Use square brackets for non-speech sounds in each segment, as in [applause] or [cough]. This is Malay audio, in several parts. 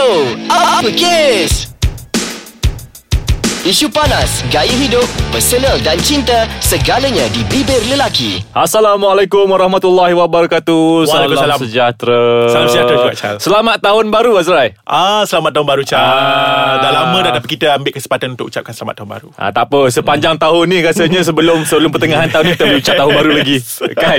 Bro, apa kes? Isu panas, gaya hidup, personal dan cinta, segalanya di bibir lelaki. Assalamualaikum warahmatullahi wabarakatuh. Salam Waalaikumsalam. sejahtera. Salam sejahtera juga, Chal. Selamat tahun baru Azrai. Ah, selamat tahun baru Chal. Ah. Dah lama dah tapi kita ambil kesempatan untuk ucapkan selamat tahun baru. Ah, tak apa, sepanjang tahun ni rasanya sebelum sebelum pertengahan tahun ni kita boleh ucap tahun baru lagi. [laughs] Kan?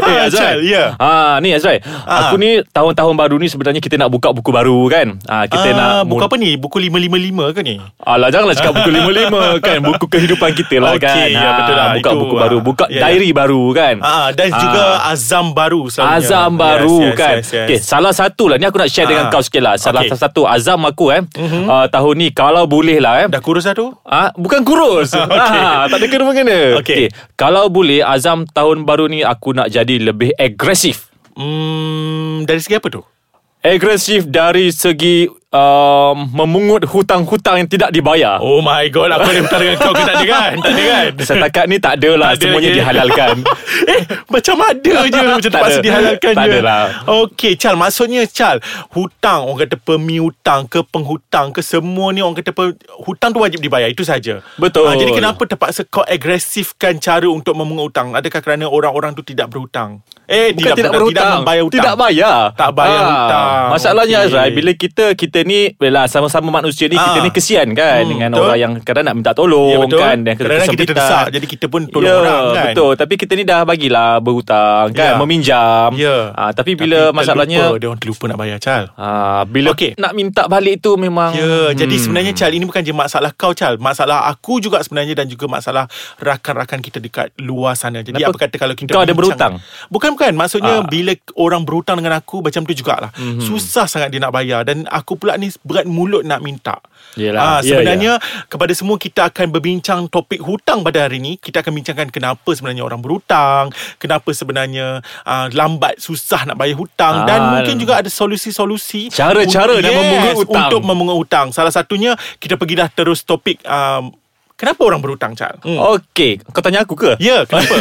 Ah, Chal, ya. Ah, ni Azrai. Ah. Aku ni tahun-tahun baru ni sebenarnya kita nak buka buku baru kan. Ah, kita Ah, nak buku apa ni? Buku 555 ke ni? Alah janganlah cakap buku 55 kan Buku kehidupan kita lah Okey, kan ya, betul lah. Buka Itu, buku ah, baru Buka ya, ya. diary baru kan Ah, dan Ah. juga azam baru selalunya. Azam baru Yes, yes, kan yes, yes. Okay, Salah satu lah Ni aku nak share dengan Ah. kau sikit lah Salah Okay. satu azam aku eh uh, Tahun ni Kalau boleh lah eh Dah kurus dah tu? Ah, bukan kurus [laughs] Okey. ah, Tak ada kena mengena Okey. Kalau boleh Azam tahun baru ni Aku nak jadi lebih agresif Hmm, dari segi apa tu? Agresif dari segi um, Memungut hutang-hutang yang tidak dibayar Oh my god, apa yang hutang dengan kau ke tak ada kan? Tak ada kan? Setakat ni tak ada lah Tak ada Semuanya lagi. dihalalkan [laughs] eh, macam ada je [laughs] Macam Tak terpaksa ada. dihalalkan Tak je ada lah. Okey, Chal Maksudnya, Chal Hutang, orang kata pemihutang ke penghutang ke Semua ni orang kata pe, Hutang tu wajib dibayar, itu saja. Betul. Ah, jadi kenapa terpaksa kau agresifkan cara untuk memungut hutang? Adakah kerana orang-orang tu tidak berhutang? Eh, Bukan tidak, tidak, berhutang Tidak membayar hutang. Tidak bayar Tak bayar Ah, hutang. Masalahnya Okey. Azrai Bila kita Kita ni Bila sama-sama manusia ni Kita Ah. ni kesian kan Hmm, Dengan betul. orang yang Kadang nak minta tolong Ya, betul. kan Dan kita terdesak, jadi kita pun tolong ya, orang, kan? Betul Tapi kita ni dah bagilah Berhutang kan Ya. Meminjam Ya. Ah, Tapi bila Tapi masalahnya terlupa, Dia orang terlupa nak bayar, Chal. ah, Bila Okey. nak minta balik tu Memang Ya, hmm. jadi sebenarnya Chal ini bukan je masalah kau Chal, masalah aku juga sebenarnya dan juga masalah rakan-rakan kita dekat luar sana. Jadi Kenapa? apa kata kalau kita Kau ada berhutang? Bukan bukan, maksudnya Ah. bila orang berhutang dengan aku macam tu jugalah. Mm-hmm. Susah sangat dia nak bayar dan aku pula ni berat mulut nak minta. Yelah, Ah, ya, sebenarnya kepada semua kita akan berbincang topik hutang pada hari ini. Kita akan bincangkan kenapa sebenarnya orang berhutang, kenapa sebenarnya uh, lambat susah nak bayar hutang dan Ah. mungkin juga ada solusi-solusi Cara-cara un- nak memungut hutang. untuk memungut hutang. Salah satunya kita pergi dah terus topik um, kenapa orang berhutang Chal? Hmm. Okey Kau tanya aku ke? Ya, kenapa?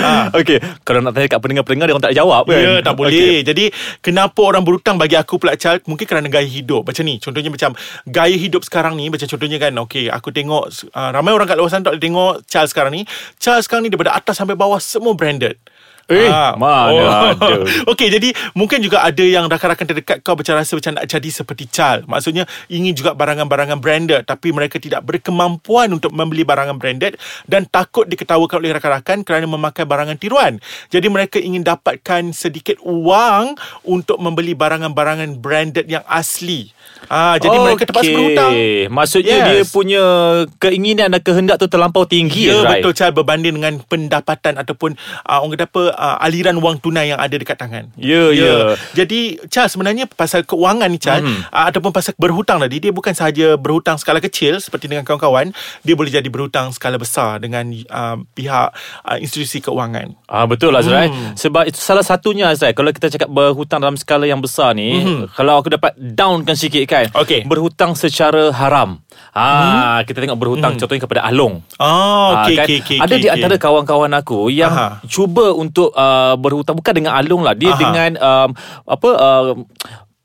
ha. [laughs] Okey Kalau nak tanya kat pendengar-pendengar Dia orang tak jawab kan Ya, tak boleh. Jadi, kenapa orang berhutang bagi aku pula, Charles? Mungkin kerana gaya hidup. Macam ni. Contohnya macam, gaya hidup sekarang ni, macam contohnya kan, okay, aku tengok, uh, ramai orang kat luar sana tak boleh tengok Charles sekarang ni. Charles sekarang ni daripada atas sampai bawah, semua branded. Eh, mana ada. [laughs] Okey, jadi mungkin juga ada yang rakan-rakan terdekat kau macam rasa macam nak jadi seperti Charles. Maksudnya ingin juga barangan-barangan branded tapi mereka tidak berkemampuan untuk membeli barangan branded dan takut diketawakan oleh rakan-rakan kerana memakai barangan tiruan. Jadi mereka ingin dapatkan sedikit wang untuk membeli barangan-barangan branded yang asli. Ah, jadi mereka terpaksa berhutang. Maksudnya Yes. dia punya keinginan dan kehendak tu terlampau tinggi Ya right? betul Charles berbanding dengan pendapatan ataupun uh, orang kata apa uh, aliran wang tunai yang ada dekat tangan. Ya, ya. Jadi Charles sebenarnya pasal keuangan ni Charles Mhm. mm. uh, ataupun pasal berhutang tadi dia bukan sahaja berhutang skala kecil seperti dengan kawan-kawan, dia boleh jadi berhutang skala besar dengan uh, pihak uh, institusi keuangan. Ah betul lah Azrai. Hmm. Sebab itu salah satunya Azrai kalau kita cakap berhutang dalam skala yang besar ni, Mhm. kalau aku dapat downkan sikit kan. Okey. Berhutang secara haram. Ah kita tengok berhutang contohnya kepada Along. Oh, Ah, okey kan? okey okey. Ada okey, di antara kawan-kawan aku yang Aha. cuba untuk uh, berhutang bukan dengan Along lah, dia Aha. dengan um, apa uh,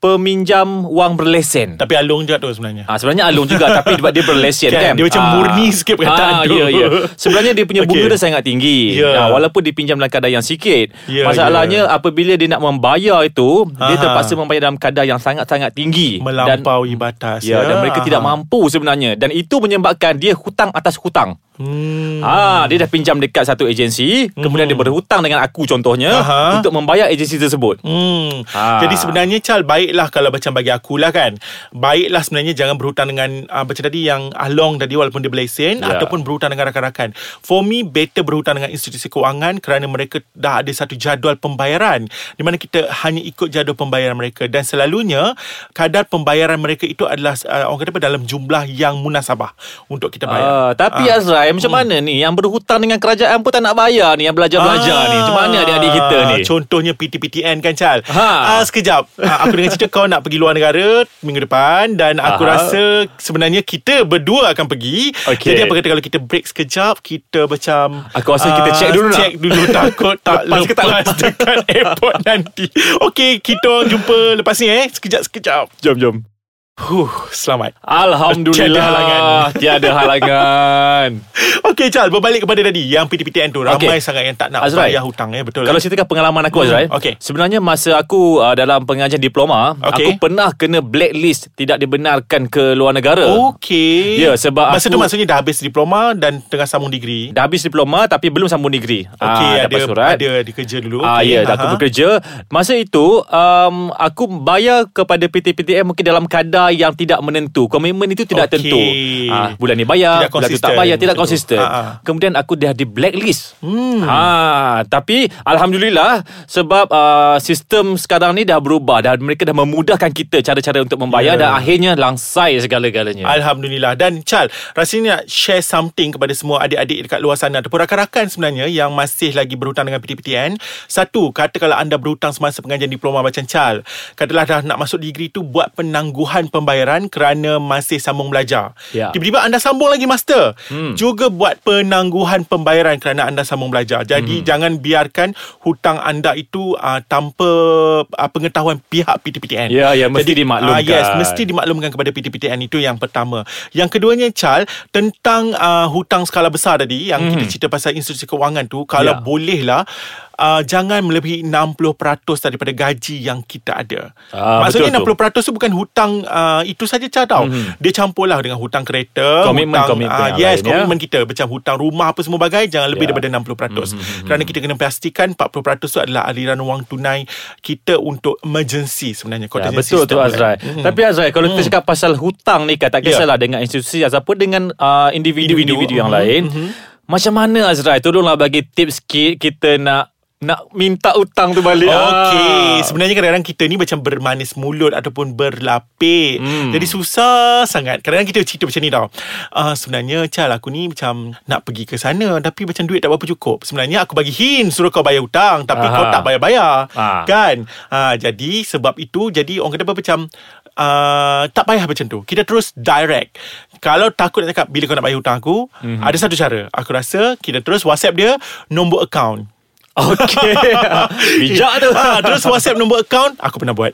peminjam wang berlesen. Tapi Along juga tu sebenarnya. Ah sebenarnya Alung juga tapi sebab dia berlesen [laughs] kan. Kan, dia macam Ah. murni sikit perkataan ah, tu. Ya ya. Sebenarnya dia punya [laughs] bunga Okey. dia sangat tinggi. Ah, Ya. walaupun dipinjam dalam kadar yang sikit. Ya, Masalahnya apabila dia nak membayar itu, dia Aha. terpaksa membayar dalam kadar yang sangat-sangat tinggi Melampaui batas. dan, ya, dan mereka Aha. tidak mampu sebenarnya dan itu menyebabkan dia hutang atas hutang. Hmm. Ah, dia dah pinjam dekat satu agensi, kemudian dia berhutang dengan aku contohnya Aha. untuk membayar agensi tersebut. Hmm. Ah. Jadi sebenarnya Chal baiklah kalau macam bagi akulah kan. Baiklah sebenarnya jangan berhutang dengan uh, macam tadi yang Along tadi walaupun dia berlesen Ya. ataupun berhutang dengan rakan-rakan. For me better berhutang dengan institusi keuangan kerana mereka dah ada satu jadual pembayaran di mana kita hanya ikut jadual pembayaran mereka dan selalunya kadar pembayaran mereka itu adalah uh, orang kata apa dalam jumlah yang munasabah untuk kita bayar. Ah, tapi Ah. Azrai macam mana ni yang berhutang dengan kerajaan pun tak nak bayar ni yang belajar-belajar ni. Macam mana adik-adik kita ni? Ah, Contohnya PTPTN kan Chal Ha. Ah, Sekejap Ah, Aku dengar cerita kau nak pergi luar negara Minggu depan Dan aku Aha. rasa Sebenarnya kita berdua akan pergi Okey. Jadi apa kata kalau kita break sekejap Kita macam Aku rasa kita ah, check dulu? Check dulu takut [laughs] Tak Lepas ke tak lepas dekat airport nanti Okey kita jumpa lepas ni eh Sekejap-sekejap Jom jom. Huh, selamat. Alhamdulillah. Tiada halangan. [laughs] Tiada halangan. Okey, Chal, berbalik kepada tadi yang PTPTN tu ramai Okey. sangat yang tak nak Azrai, bayar hutang ya, betul. Kalau eh? ceritakan pengalaman aku Azrael okey. Sebenarnya masa aku uh, Dalam pengajian diploma Okey. Aku pernah kena blacklist Tidak dibenarkan ke luar negara Okey. Ya, sebab Masa aku- tu maksudnya dah habis diploma dan tengah sambung degree. Dah habis diploma Tapi belum sambung degree Okey, Ah, ada surat ada di kerja dulu. Ah Okey, ya, dah aku bekerja. Masa itu um, aku bayar kepada PT-PTM mungkin dalam kadar yang tidak menentu. Komitmen itu tidak Okey. tentu. Ah bulan ni bayar, Tidak bulan tu tak konsisten. bayar, tidak konsisten. Ah, ah. Kemudian aku dah di blacklist. Hmm. Ha, tapi alhamdulillah sebab uh, sistem sekarang ni dah berubah dan mereka dah memudahkan kita cara-cara untuk membayar Ya. dan akhirnya langsai segala-galanya. Alhamdulillah Dan Chal Rasanya nak share something Kepada semua adik-adik Dekat luar sana Ataupun rakan-rakan sebenarnya Yang masih lagi berhutang Dengan PTPTN Satu Kata kalau anda berhutang Semasa pengajian diploma Macam Chal Katalah dah nak masuk degree tu Buat penangguhan pembayaran Kerana masih sambung belajar Ya. Tiba-tiba anda sambung lagi master Hmm. Juga buat penangguhan pembayaran Kerana anda sambung belajar Jadi Hmm. jangan biarkan Hutang anda itu uh, Tanpa uh, Pengetahuan pihak PTPTN Ya, ya, mesti Jadi, dimaklumkan. ah, yes Mesti dimaklumkan kepada PTPTN itu yang pertama. Yang keduanya Chal tentang uh, hutang skala besar tadi yang Mhm. kita cerita pasal institusi kewangan tu kalau Ya. bolehlah uh, jangan melebihi 60% daripada gaji yang kita ada. Ah, Maksudnya betul tu. 60% tu bukan hutang uh, itu saja Chal tau. Mhm. Dia campurlah dengan hutang kereta, Komitmen- hutang komitmen yang yes, lain, ya. komitmen kita macam hutang rumah apa semua bagai jangan lebih Ya. daripada 60%. Mhm. Kerana kita kena pastikan 40% tu adalah aliran wang tunai kita untuk emergency sebenarnya Ya, contingency betul tu Azrai. Mhm. Tapi Azrai kalau kita cakap pasal hutang ni kan tak Ya. kisahlah dengan institusi ataupun dengan uh, individu-individu yang Mhm, lain. mhm. Macam mana Azrai? Tolonglah bagi tips sikit kita nak nak minta hutang tu balik. Okey, Ah. sebenarnya kadang-kadang kita ni macam bermanis mulut ataupun berlapik. Hmm. Jadi susah sangat. Kadang-kadang kita cerita macam ni tau. Uh, sebenarnya Chal aku ni macam nak pergi ke sana tapi macam duit tak berapa cukup. Sebenarnya aku bagi hint suruh kau bayar hutang tapi Aha. kau tak bayar-bayar. Ah. Kan? Uh, jadi sebab itu jadi orang kata macam uh, tak payah macam tu. Kita terus direct. Kalau takut nak cakap bila kau nak bayar hutang aku, Mhm. ada satu cara. Aku rasa kita terus WhatsApp dia nombor account. Okey. [laughs] Bijak tu. Ah, terus WhatsApp nombor account Aku pernah buat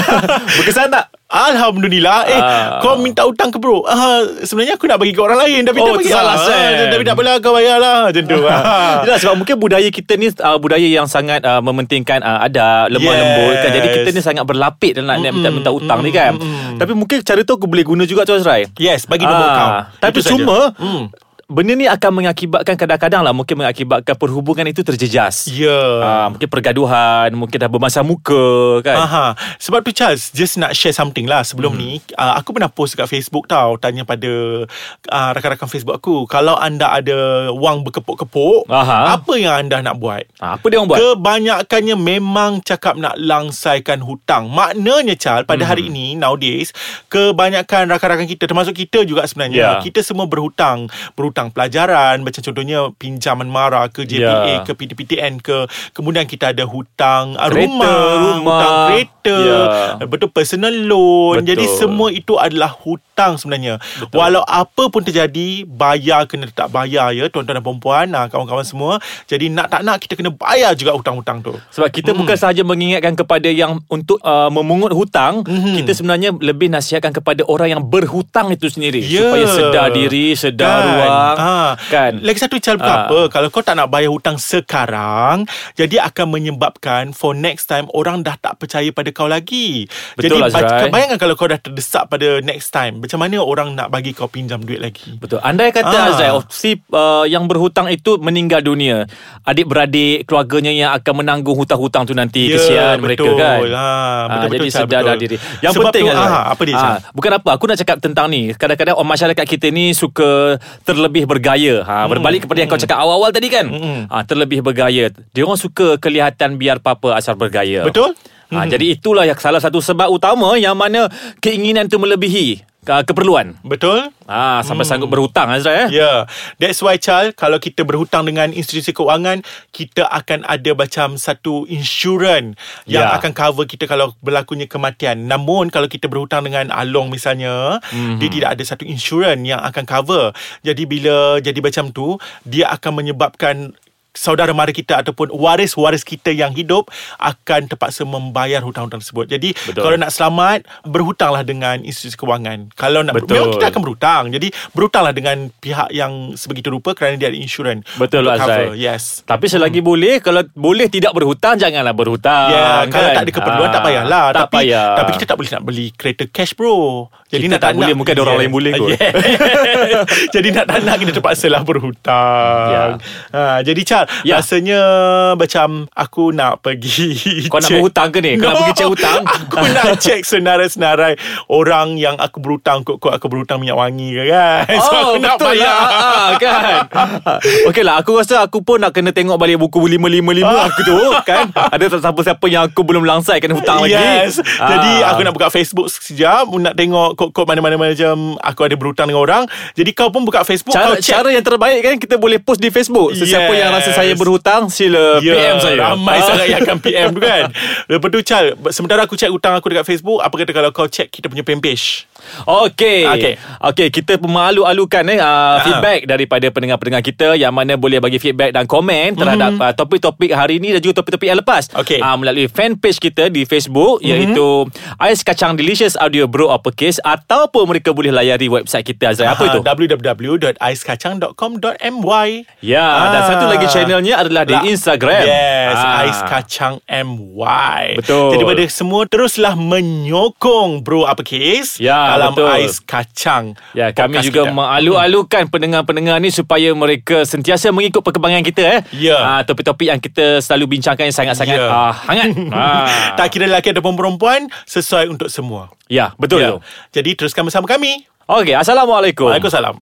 [laughs] Berkesan tak? Alhamdulillah Eh Ah. kau minta hutang ke bro ah, Sebenarnya aku nak bagi ke orang lain Tapi Oh, tak bagi ah, Sam. Tapi tak apalah kau bayar lah Macam tu ah. [laughs] Yelah sebab mungkin budaya kita ni uh, budaya yang sangat uh, mementingkan uh, adab, lemah Yes. lembut kan. Jadi kita ni sangat berlapik dalam nak minta-minta hutang ni kan. Tapi mungkin cara tu aku boleh guna juga tu Azrai. Yes bagi nombor Ah, account Tapi Itu cuma hmm. Benda ni akan mengakibatkan kadang-kadang lah Mungkin mengakibatkan perhubungan itu terjejas Ya Ah, Mungkin pergaduhan Mungkin dah bermasam muka kan Aha. Sebab tu Charles Just nak share something lah Sebelum Hmm. ni uh, Aku pernah post dekat Facebook tau Tanya pada uh, Rakan-rakan Facebook aku Kalau anda ada Wang berkepuk-kepuk Aha. Apa yang anda nak buat Ah, Apa dia orang buat? Kebanyakannya memang cakap nak langsaikan hutang. Maknanya Chal pada hari Hmm. ini nowadays kebanyakan rakan-rakan kita termasuk kita juga sebenarnya Ya. kita semua berhutang. Berhutang pelajaran macam contohnya pinjaman mara ke JPA Ya. ke PTPTN ke kemudian kita ada hutang ah, Kereta, rumah, rumah. hutang kereta, Ya. betul personal loan. Betul. Jadi semua itu adalah hutang sebenarnya. Betul. Walau apa pun terjadi bayar kena tak bayar ya tuan-tuan dan puan-puan, ah, kawan-kawan semua. Jadi nak tak nak kita kena bayar juga hutang-hutang tu. Sebab kita bukan sahaja mengingatkan kepada yang untuk uh, memungut hutang, Mhm. kita sebenarnya lebih nasihatkan kepada orang yang berhutang itu sendiri Ya. supaya sedar diri, sedar ruang, Ah. kan. Lagi satu cara Ah. apa Kalau kau tak nak bayar hutang sekarang Jadi akan menyebabkan For next time Orang dah tak percaya pada kau lagi Betul, Jadi Azrai. bayangkan kalau kau dah terdesak pada next time Macam mana orang nak bagi kau pinjam duit lagi Betul. Andai kata Ah. Azrai opsi uh, yang berhutang itu meninggal dunia, adik-beradik keluarganya yang akan menanggung hutang-hutang tu nanti kesian mereka betul. kan. Ha, betul-betul jadi sedarlah betul. diri. Yang Sebab penting tu, Azrai. ah, apa dia Syah? bukan apa, aku nak cakap tentang ni. Kadang-kadang masyarakat kita ni suka terlebih bergaya. Ha, berbalik kepada yang kau cakap awal-awal tadi kan. Mm-mm. Ha, terlebih bergaya. Dia orang suka kelihatan biar apa-apa asal bergaya. Betul? Ha, Jadi itulah yang salah satu sebab utama yang mana keinginan tu melebihi keperluan. Betul? Ah, sampai sanggup berhutang Azrai eh. Ya, yeah. that's why Chal kalau kita berhutang dengan institusi keuangan, kita akan ada macam satu insurans yang Ya. akan cover kita kalau berlakunya kematian. Namun kalau kita berhutang dengan Along misalnya, Mhm. mm-hmm. dia tidak ada satu insurans yang akan cover. Jadi bila jadi macam tu, dia akan menyebabkan saudara mara kita ataupun waris-waris kita yang hidup akan terpaksa membayar hutang-hutang tersebut. Jadi Betul. kalau nak selamat berhutanglah dengan institusi kewangan. Kalau nak Betul. memang kita akan berhutang. Jadi berhutanglah dengan pihak yang sebegitu rupa kerana dia ada insurans. Betul, cover. Yes. Tapi selagi boleh Kalau boleh tidak berhutang Janganlah berhutang Ya, kalau kan? tak ada keperluan Ah, tak payahlah. Tak tapi payah tapi kita tak boleh nak beli kereta cash bro. Jadi Kita nak tak boleh, mungkin ada orang lain boleh kot. Yeah. [laughs] jadi nak tak nak kita terpaksa lah berhutang. Ya. Ha, jadi Chal, Ya. rasanya macam aku nak pergi [laughs] Kau nak check- berhutang ke ni? Kau nak pergi check hutang? [laughs] Aku nak check senarai-senarai orang yang aku berhutang kot-kot aku berhutang minyak wangi ke kan. [laughs] So, Oh aku nak betul bayar. lah ah, ah, kan Okey lah Aku rasa aku pun nak kena tengok balik Buku 555 aku tu kan Ada siapa-siapa yang aku belum langsai Kena hutang lagi Yes Ah. Jadi aku nak buka Facebook sekejap Nak tengok kod-kod mana-mana macam Aku ada berhutang dengan orang Jadi kau pun buka Facebook Cara, kau cara yang terbaik kan Kita boleh post di Facebook Sesiapa Yes. yang rasa saya berhutang Sila Ya, PM saya. Ramai Ah. sangat yang akan [laughs] PM tu kan. Lepas tu Chal Sementara aku check hutang aku dekat Facebook Apa kata kalau kau check kita punya page Okey. Okey. Okey, kita pun malu-alukan eh uh, feedback daripada pendengar-pendengar kita yang mana boleh bagi feedback dan komen terhadap uh, topik-topik hari ini dan juga topik-topik yang lepas. Okey. Uh, melalui fan page kita di Facebook iaitu Ais Kacang Delicious Audio Bro Uppercase ataupun mereka boleh layari website kita Azrai. Apa Aha, itu? www.aiskacang.com.my Ya, dan Ah. satu lagi channelnya adalah di Lah, Instagram. Yes, Ah. Ais Kacang MY. Betul. Jadi pada semua teruslah menyokong Bro Uppercase Ya, dalam betul. Ais Kacang. Ya, kami juga kita. mengalu-alukan pendengar-pendengar ni supaya mereka sentiasa mengikut perkembangan kita eh. Ya. Ah, topik-topik yang kita selalu bincangkan yang sangat-sangat Ya. ah, hangat. [laughs] ah. Tak kira lelaki ataupun perempuan Sesuai untuk semua Ya, betul Ya. tu. Jadi teruskan bersama kami Okey, Assalamualaikum. Waalaikumsalam